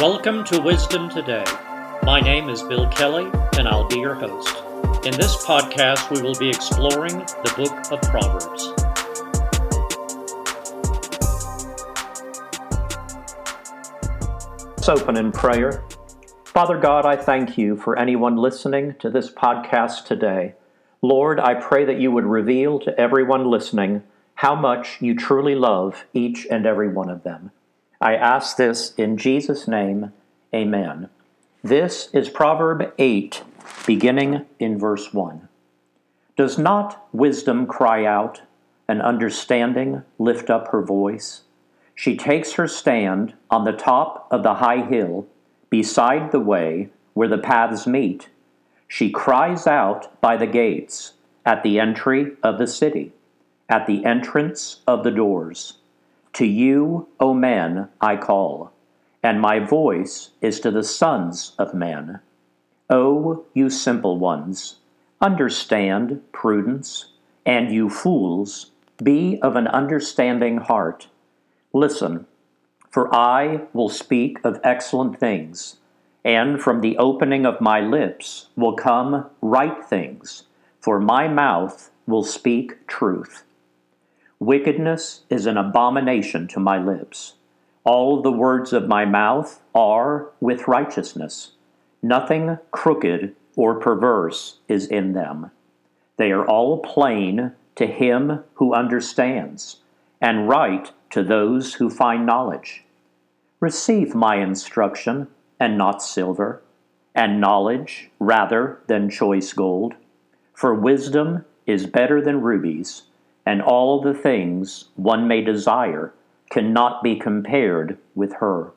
Welcome to Wisdom Today. My name is Bill Kelley, and I'll be your host. In this podcast, we will be exploring the book of Proverbs. Let's open in prayer. Father God, I thank you for anyone listening to this podcast today. Lord, I pray that you would reveal to everyone listening how much you truly love each and every one of them. I ask this in Jesus' name. Amen. This is Proverb 8, beginning in verse 1. Does not wisdom cry out, and understanding lift up her voice? She takes her stand on the top of the high hill, beside the way where the paths meet. She cries out by the gates, at the entry of the city, at the entrance of the doors. To you, O men, I call, and my voice is to the sons of men. O you simple ones, understand prudence, and you fools, be of an understanding heart. Listen, for I will speak of excellent things, and from the opening of my lips will come right things, for my mouth will speak truth. Wickedness is an abomination to my lips. All the words of my mouth are with righteousness. Nothing crooked or perverse is in them. They are all plain to him who understands, and right to those who find knowledge. Receive my instruction, and not silver, and knowledge rather than choice gold. For wisdom is better than rubies and all the things one may desire cannot be compared with her.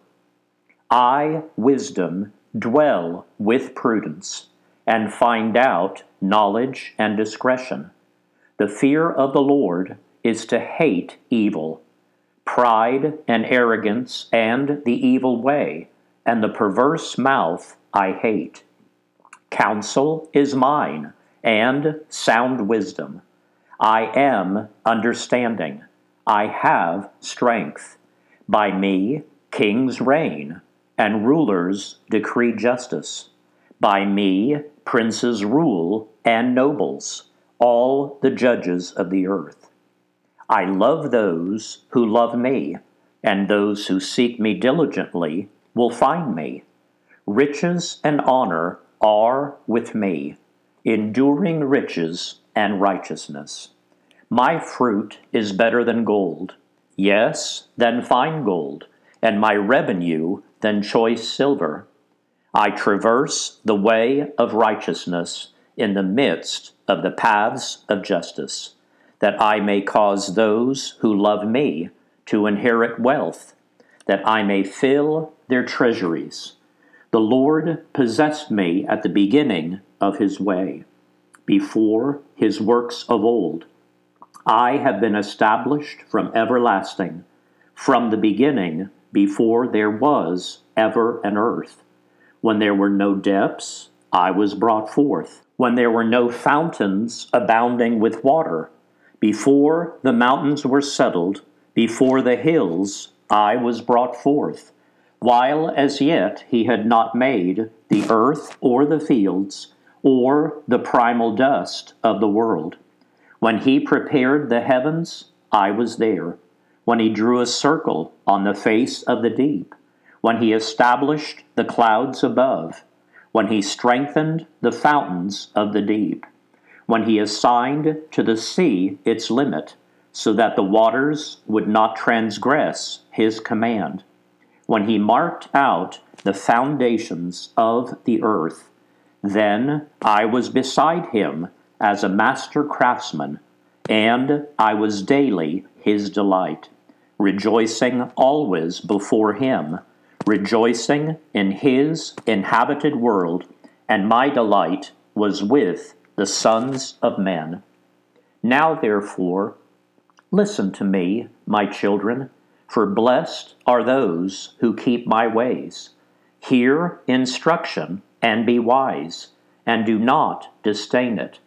I, wisdom, dwell with prudence, and find out knowledge and discretion. The fear of the Lord is to hate evil, pride and arrogance and the evil way, and the perverse mouth I hate. Counsel is mine, and sound wisdom. I am understanding. I have strength. By me, kings reign, and rulers decree justice. By me, princes rule, and nobles, all the judges of the earth. I love those who love me, and those who seek me diligently will find me. Riches and honor are with me, enduring riches and righteousness. My fruit is better than gold, yes, than fine gold, and my revenue than choice silver. I traverse the way of righteousness in the midst of the paths of justice, that I may cause those who love me to inherit wealth, that I may fill their treasuries. The Lord possessed me at the beginning of his way before his works of old. I have been established from everlasting, from the beginning, before there was ever an earth. When there were no depths, I was brought forth. When there were no fountains abounding with water, before the mountains were settled, before the hills, I was brought forth. While as yet he had not made the earth or the fields, or the primal dust of the world. When he prepared the heavens, I was there. When he drew a circle on the face of the deep. When he established the clouds above. When he strengthened the fountains of the deep. When he assigned to the sea its limit, so that the waters would not transgress his command. When he marked out the foundations of the earth then I was beside him as a master craftsman, and I was daily his delight, rejoicing always before him, rejoicing in his inhabited world, and my delight was with the sons of men. Now, therefore, listen to me, my children, for blessed are those who keep my ways. Hear instruction and be wise, and do not disdain it.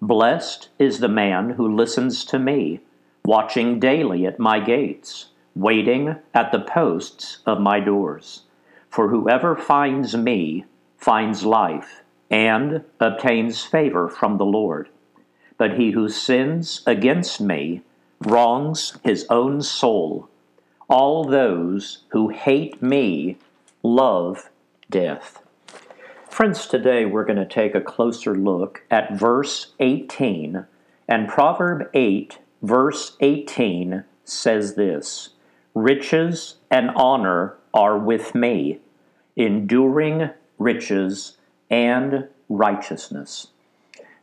Blessed is the man who listens to me, watching daily at my gates, waiting at the posts of my doors. For whoever finds me finds life and obtains favor from the Lord. But he who sins against me wrongs his own soul. All those who hate me love death. Friends, today we're going to take a closer look at verse 18. And Proverb 8, verse 18 says this Riches and honor are with me, enduring riches and righteousness.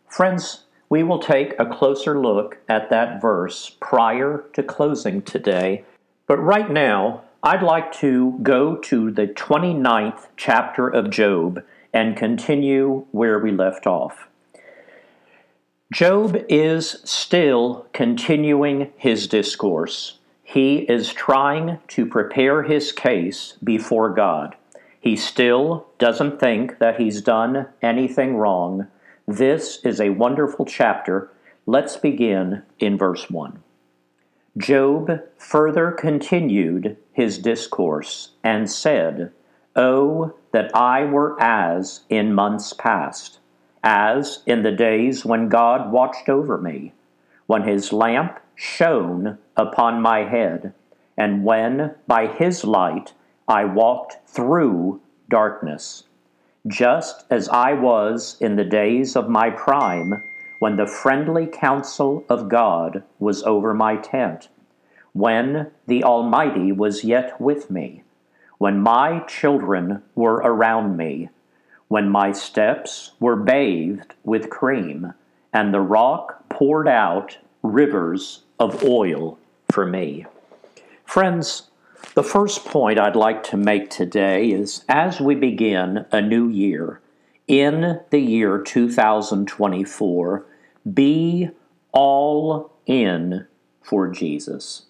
Friends, we will take a closer look at that verse prior to closing today. But right now, I'd like to go to the 29th chapter of Job and continue where we left off. Job is still continuing his discourse. He is trying to prepare his case before God. He still doesn't think that he's done anything wrong. This is a wonderful chapter. Let's begin in verse 1. Job further continued his discourse and said, Oh, that I were as in months past as in the days when God watched over me, when his lamp shone upon my head, and when by his light I walked through darkness, just as I was in the days of my prime, when the friendly counsel of God was over my tent, when the Almighty was yet with me, when my children were around me when my steps were bathed with cream, and the rock poured out rivers of oil for me. Friends, the first point I'd like to make today is as we begin a new year, in the year 2024, be all in for Jesus.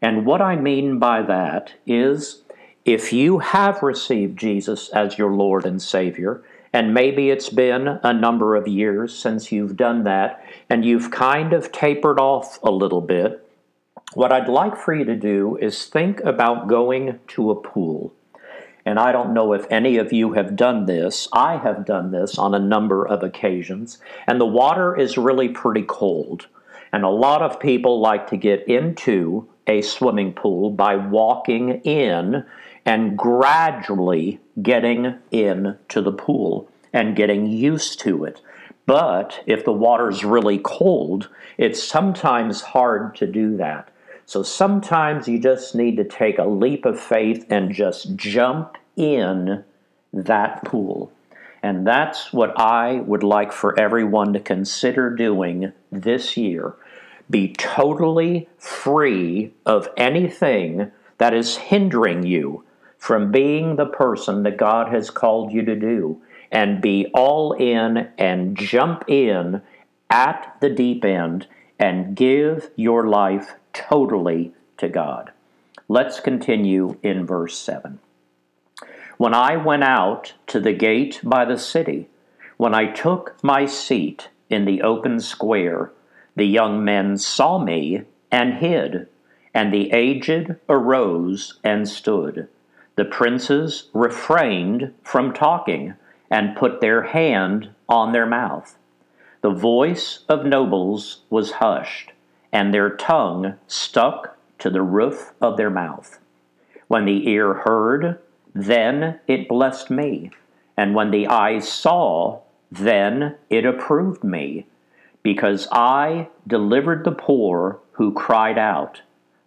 And what I mean by that is if you have received Jesus as your Lord and Savior, and maybe it's been a number of years since you've done that, and you've kind of tapered off a little bit, what I'd like for you to do is think about going to a pool. And I don't know if any of you have done this. I have done this on a number of occasions. And the water is really pretty cold. And a lot of people like to get into a swimming pool by walking in and gradually getting into the pool and getting used to it. But if the water's really cold, it's sometimes hard to do that. So sometimes you just need to take a leap of faith and just jump in that pool. And that's what I would like for everyone to consider doing this year. Be totally free of anything that is hindering you from being the person that God has called you to do and be all in and jump in at the deep end and give your life totally to God. Let's continue in verse 7. When I went out to the gate by the city, when I took my seat in the open square, the young men saw me and hid, and the aged arose and stood. The princes refrained from talking and put their hand on their mouth. The voice of nobles was hushed, and their tongue stuck to the roof of their mouth. When the ear heard, then it blessed me, and when the eyes saw, then it approved me, because I delivered the poor who cried out,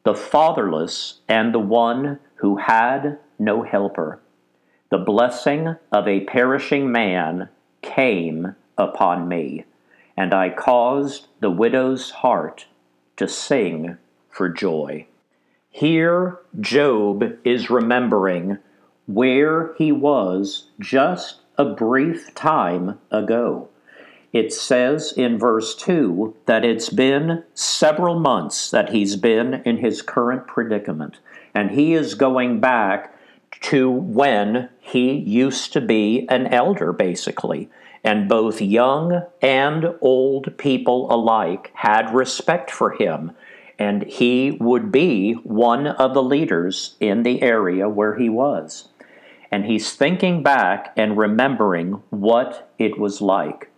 the fatherless, and the one who had no helper. The blessing of a perishing man came upon me, and I caused the widow's heart to sing for joy. Here, Job is remembering where he was just a brief time ago. It says in verse 2 that it's been several months that he's been in his current predicament, and he is going back to when he used to be an elder, basically. And both young and old people alike had respect for him. And he would be one of the leaders in the area where he was. and he's thinking back and remembering what it was like.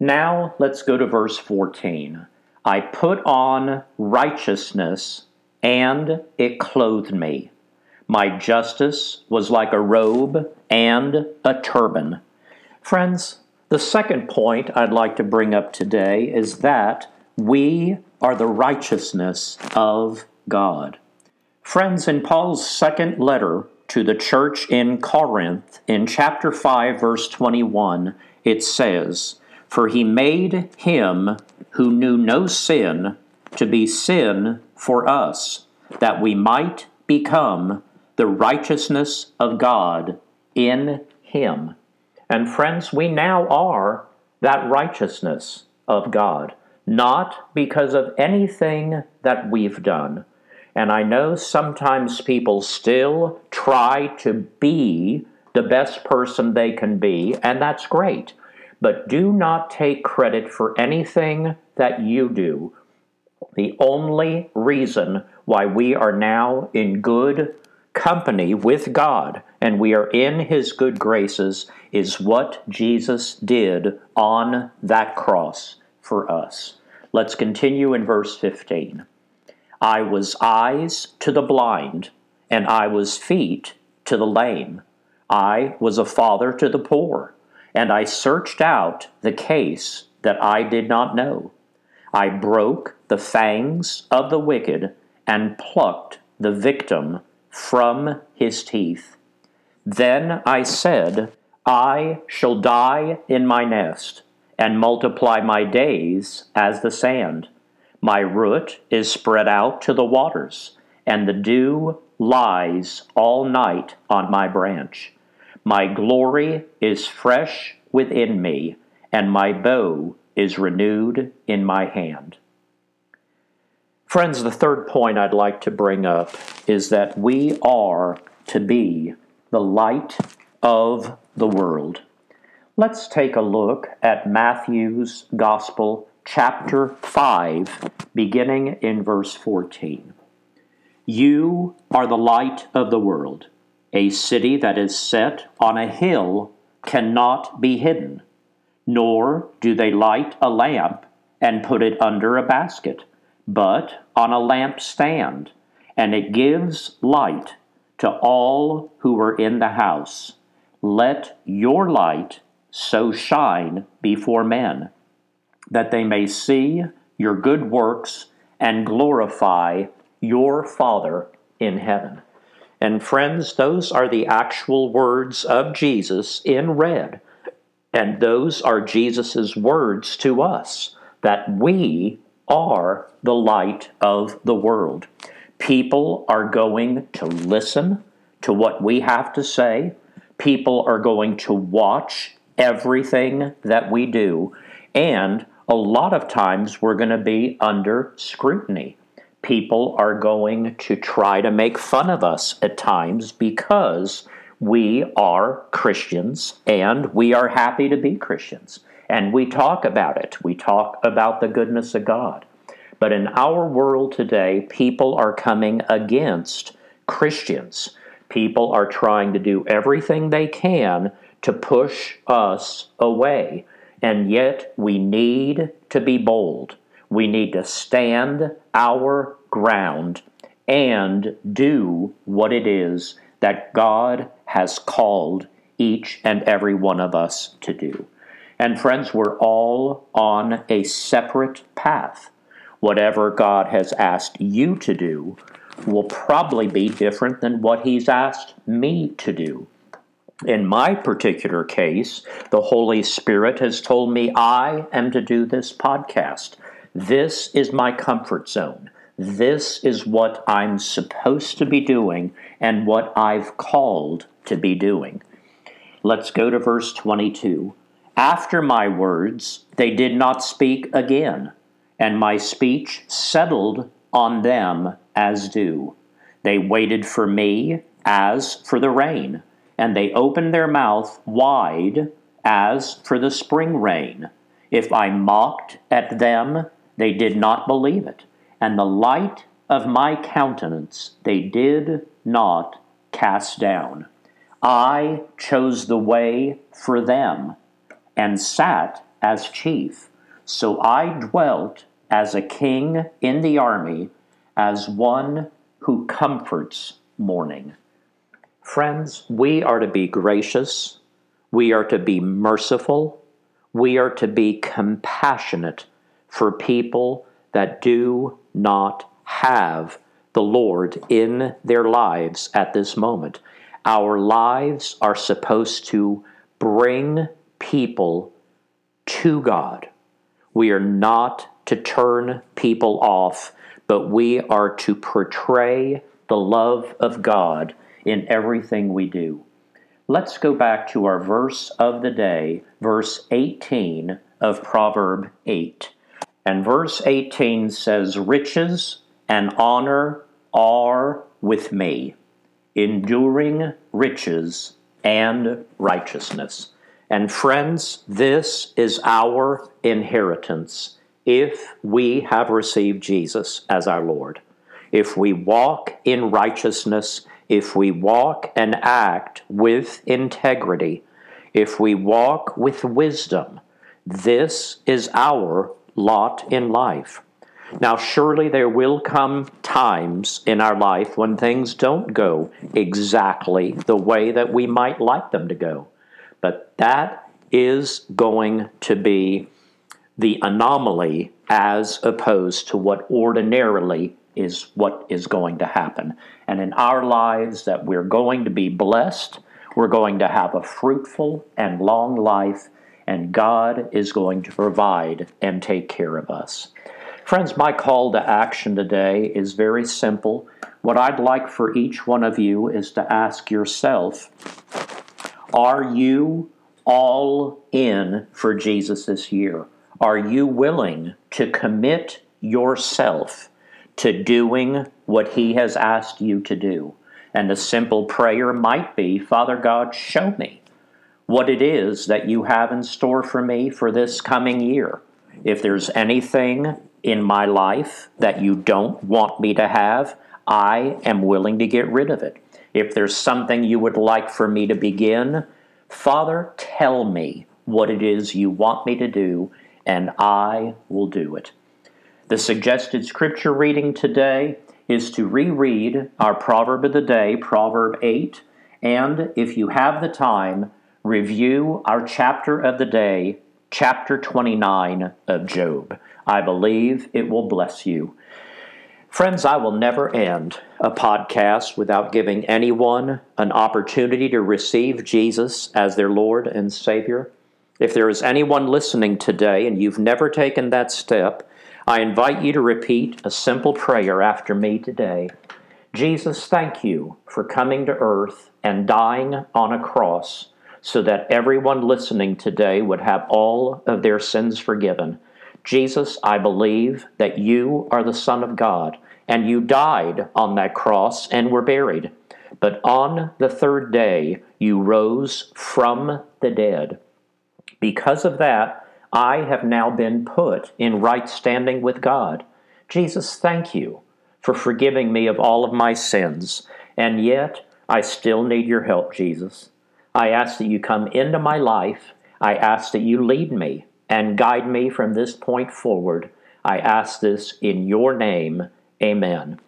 Now let's go to verse 14. I put on righteousness, and it clothed me. My justice was like a robe and a turban. Friends, the second point I'd like to bring up today is that we are the righteousness of God. Friends, in Paul's second letter to the church in Corinth, in chapter 5, verse 21, it says, For he made him who knew no sin to be sin for us, that we might become the righteousness of God in him. And friends, we now are that righteousness of God, not because of anything that we've done. And I know sometimes people still try to be the best person they can be, and that's great. But do not take credit for anything that you do. The only reason why we are now in good company with God and we are in His good graces is what Jesus did on that cross for us. Let's continue in verse 15. I was eyes to the blind, and I was feet to the lame. I was a father to the poor, and I searched out the case that I did not know. I broke the fangs of the wicked and plucked the victim from his teeth. Then I said, I shall die in my nest, and multiply my days as the sand. My root is spread out to the waters, and the dew lies all night on my branch. My glory is fresh within me, and my bow is renewed in my hand. Friends, the third point I'd like to bring up is that we are to be the light of the world. Let's take a look at Matthew's Gospel, chapter 5, beginning in verse 14. You are the light of the world. A city that is set on a hill cannot be hidden, nor do they light a lamp and put it under a basket but on a lampstand, and it gives light to all who are in the house. Let your light so shine before men, that they may see your good works and glorify your Father in heaven. And friends, those are the actual words of Jesus in red. And those are Jesus' words to us that we are the light of the world. People are going to listen to what we have to say. People are going to watch everything that we do. And a lot of times we're going to be under scrutiny. People are going to try to make fun of us at times because we are Christians and we are happy to be Christians. And we talk about it. We talk about the goodness of God. But in our world today, people are coming against Christians. People are trying to do everything they can to push us away. And yet, we need to be bold. We need to stand our ground and do what it is that God has called each and every one of us to do. And friends, we're all on a separate path whatever God has asked you to do will probably be different than what He's asked me to do. In my particular case, the Holy Spirit has told me I am to do this podcast. This is my comfort zone. This is what I'm supposed to be doing and what I've called to be doing. Let's go to verse 22. After my words, they did not speak again and my speech settled on them as dew. They waited for me as for the rain, and they opened their mouth wide as for the spring rain. If I mocked at them, they did not believe it, and the light of my countenance they did not cast down. I chose the way for them and sat as chief. So I dwelt as a king in the army, as one who comforts mourning. Friends, we are to be gracious, we are to be merciful, we are to be compassionate for people that do not have the Lord in their lives at this moment. Our lives are supposed to bring people to God. We are not to turn people off, but we are to portray the love of God in everything we do. Let's go back to our verse of the day, verse 18 of Proverb 8. And verse 18 says, Riches and honor are with me, enduring riches and righteousness. And friends, this is our inheritance if we have received Jesus as our Lord. If we walk in righteousness, if we walk and act with integrity, if we walk with wisdom, this is our lot in life. Now, surely there will come times in our life when things don't go exactly the way that we might like them to go. But that is going to be the anomaly as opposed to what ordinarily is what is going to happen. And in our lives, that we're going to be blessed, we're going to have a fruitful and long life, and God is going to provide and take care of us. Friends, my call to action today is very simple. What I'd like for each one of you is to ask yourself are you all in for Jesus this year? Are you willing to commit yourself to doing what He has asked you to do? And the simple prayer might be Father God, show me what it is that you have in store for me for this coming year. If there's anything in my life that you don't want me to have, I am willing to get rid of it. If there's something you would like for me to begin, Father, tell me what it is you want me to do, and I will do it. The suggested scripture reading today is to reread our proverb of the day, Proverb 8, and if you have the time, review our chapter of the day, chapter 29 of Job. I believe it will bless you. Friends, I will never end a podcast without giving anyone an opportunity to receive Jesus as their Lord and Savior. If there is anyone listening today and you've never taken that step, I invite you to repeat a simple prayer after me today. Jesus, thank you for coming to earth and dying on a cross so that everyone listening today would have all of their sins forgiven. Jesus, I believe that you are the Son of God and you died on that cross and were buried. But on the third day, you rose from the dead. Because of that, I have now been put in right standing with God. Jesus, thank you for forgiving me of all of my sins. And yet, I still need your help, Jesus. I ask that you come into my life. I ask that you lead me and guide me from this point forward. I ask this in your name. Amen.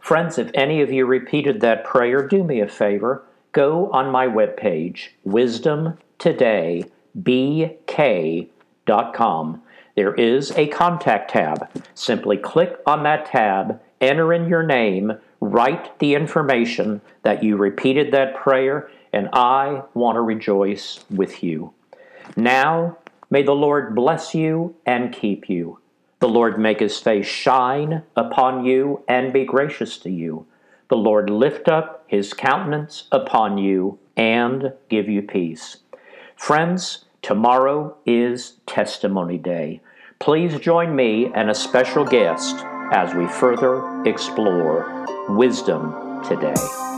Friends, if any of you repeated that prayer, do me a favor. Go on my webpage, wisdomtodaybk.com. There is a contact tab. Simply click on that tab, enter in your name, write the information that you repeated that prayer, and I want to rejoice with you. Now, may the Lord bless you and keep you. The Lord make his face shine upon you and be gracious to you. The Lord lift up his countenance upon you and give you peace. Friends, tomorrow is Testimony Day. Please join me and a special guest as we further explore wisdom today.